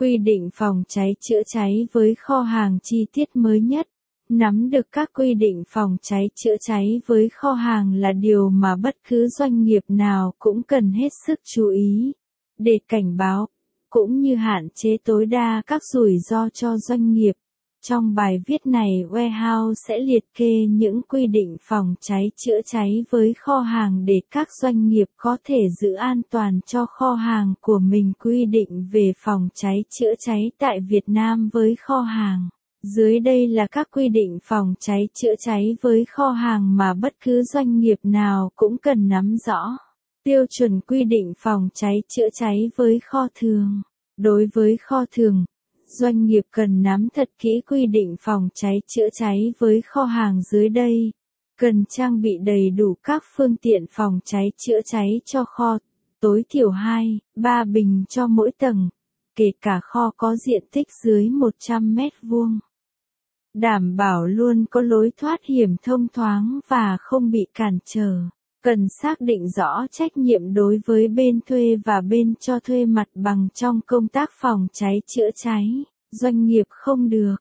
Quy định phòng cháy chữa cháy với kho hàng chi tiết mới nhất. Nắm được các quy định phòng cháy chữa cháy với kho hàng là điều mà bất cứ doanh nghiệp nào cũng cần hết sức chú ý để cảnh báo, cũng như hạn chế tối đa các rủi ro cho doanh nghiệp. Trong bài viết này Warehouse sẽ liệt kê những quy định phòng cháy chữa cháy với kho hàng để các doanh nghiệp có thể giữ an toàn cho kho hàng của mình quy định về phòng cháy chữa cháy tại Việt Nam với kho hàng. Dưới đây là các quy định phòng cháy chữa cháy với kho hàng mà bất cứ doanh nghiệp nào cũng cần nắm rõ. Tiêu chuẩn quy định phòng cháy chữa cháy với kho thường. Đối với kho thường, doanh nghiệp cần nắm thật kỹ quy định phòng cháy chữa cháy với kho hàng dưới đây. Cần trang bị đầy đủ các phương tiện phòng cháy chữa cháy cho kho, tối thiểu 2, 3 bình cho mỗi tầng, kể cả kho có diện tích dưới 100 mét vuông. Đảm bảo luôn có lối thoát hiểm thông thoáng và không bị cản trở. Cần xác định rõ trách nhiệm đối với bên thuê và bên cho thuê mặt bằng trong công tác phòng cháy chữa cháy. Doanh nghiệp không được